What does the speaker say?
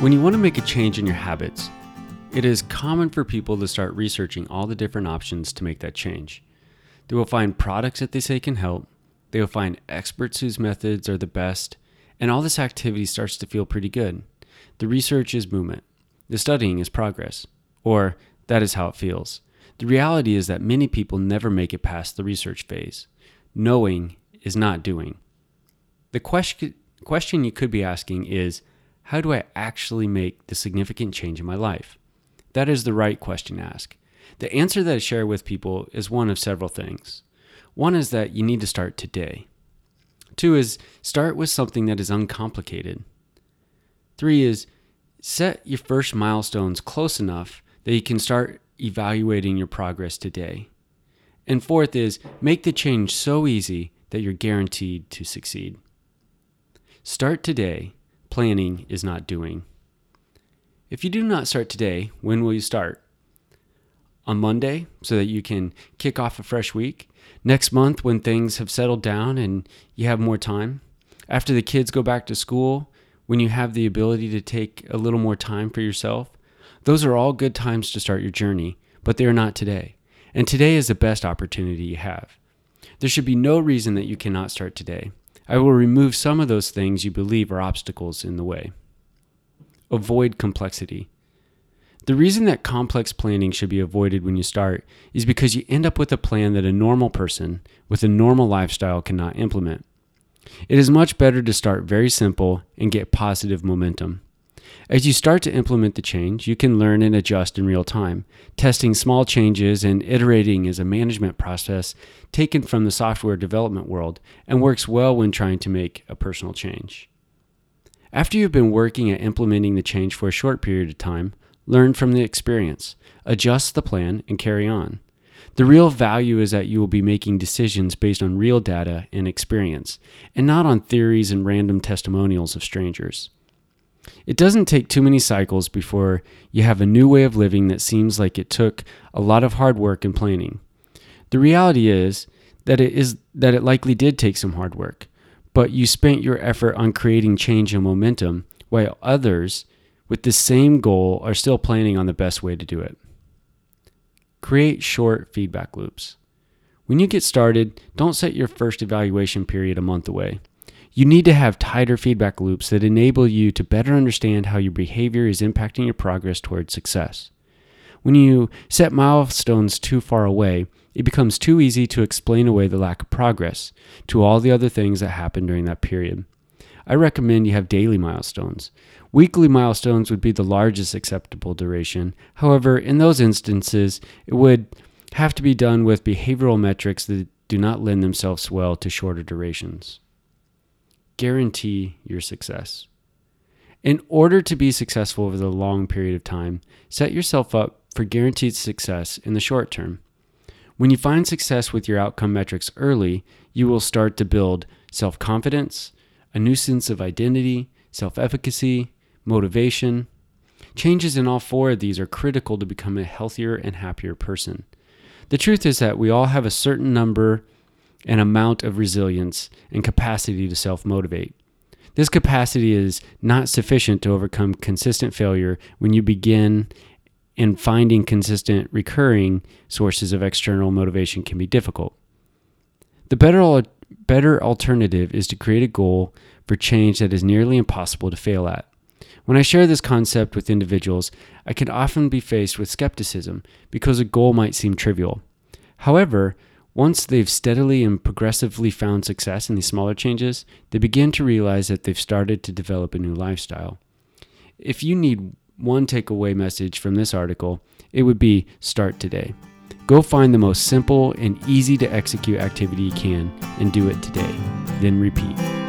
When you want to make a change in your habits, it is common for people to start researching all the different options to make that change. They will find products that they say can help, they will find experts whose methods are the best, and all this activity starts to feel pretty good. The research is movement, the studying is progress, or that is how it feels. The reality is that many people never make it past the research phase. Knowing is not doing. The question, question you could be asking is how do I actually make the significant change in my life? That is the right question to ask. The answer that I share with people is one of several things. One is that you need to start today. Two is start with something that is uncomplicated. Three is set your first milestones close enough that you can start evaluating your progress today. And fourth is make the change so easy that you're guaranteed to succeed. Start today Planning is not doing. If you do not start today, when will you start? On Monday, so that you can kick off a fresh week? Next month, when things have settled down and you have more time? After the kids go back to school, when you have the ability to take a little more time for yourself? Those are all good times to start your journey, but they are not today. And today is the best opportunity you have. There should be no reason that you cannot start today. I will remove some of those things you believe are obstacles in the way. Avoid complexity. The reason that complex planning should be avoided when you start is because you end up with a plan that a normal person with a normal lifestyle cannot implement. It is much better to start very simple and get positive momentum. As you start to implement the change, you can learn and adjust in real time. Testing small changes and iterating is a management process taken from the software development world and works well when trying to make a personal change. After you've been working at implementing the change for a short period of time, learn from the experience, adjust the plan, and carry on. The real value is that you will be making decisions based on real data and experience, and not on theories and random testimonials of strangers. It doesn't take too many cycles before you have a new way of living that seems like it took a lot of hard work and planning. The reality is that it is that it likely did take some hard work, but you spent your effort on creating change and momentum while others with the same goal are still planning on the best way to do it. Create short feedback loops. When you get started, don't set your first evaluation period a month away. You need to have tighter feedback loops that enable you to better understand how your behavior is impacting your progress towards success. When you set milestones too far away, it becomes too easy to explain away the lack of progress to all the other things that happened during that period. I recommend you have daily milestones. Weekly milestones would be the largest acceptable duration. However, in those instances, it would have to be done with behavioral metrics that do not lend themselves well to shorter durations guarantee your success. In order to be successful over the long period of time, set yourself up for guaranteed success in the short term. When you find success with your outcome metrics early, you will start to build self confidence, a new sense of identity, self efficacy, motivation. Changes in all four of these are critical to become a healthier and happier person. The truth is that we all have a certain number an amount of resilience and capacity to self motivate. This capacity is not sufficient to overcome consistent failure when you begin and finding consistent recurring sources of external motivation can be difficult. The better, better alternative is to create a goal for change that is nearly impossible to fail at. When I share this concept with individuals, I can often be faced with skepticism because a goal might seem trivial. However, once they've steadily and progressively found success in these smaller changes, they begin to realize that they've started to develop a new lifestyle. If you need one takeaway message from this article, it would be start today. Go find the most simple and easy to execute activity you can and do it today. Then repeat.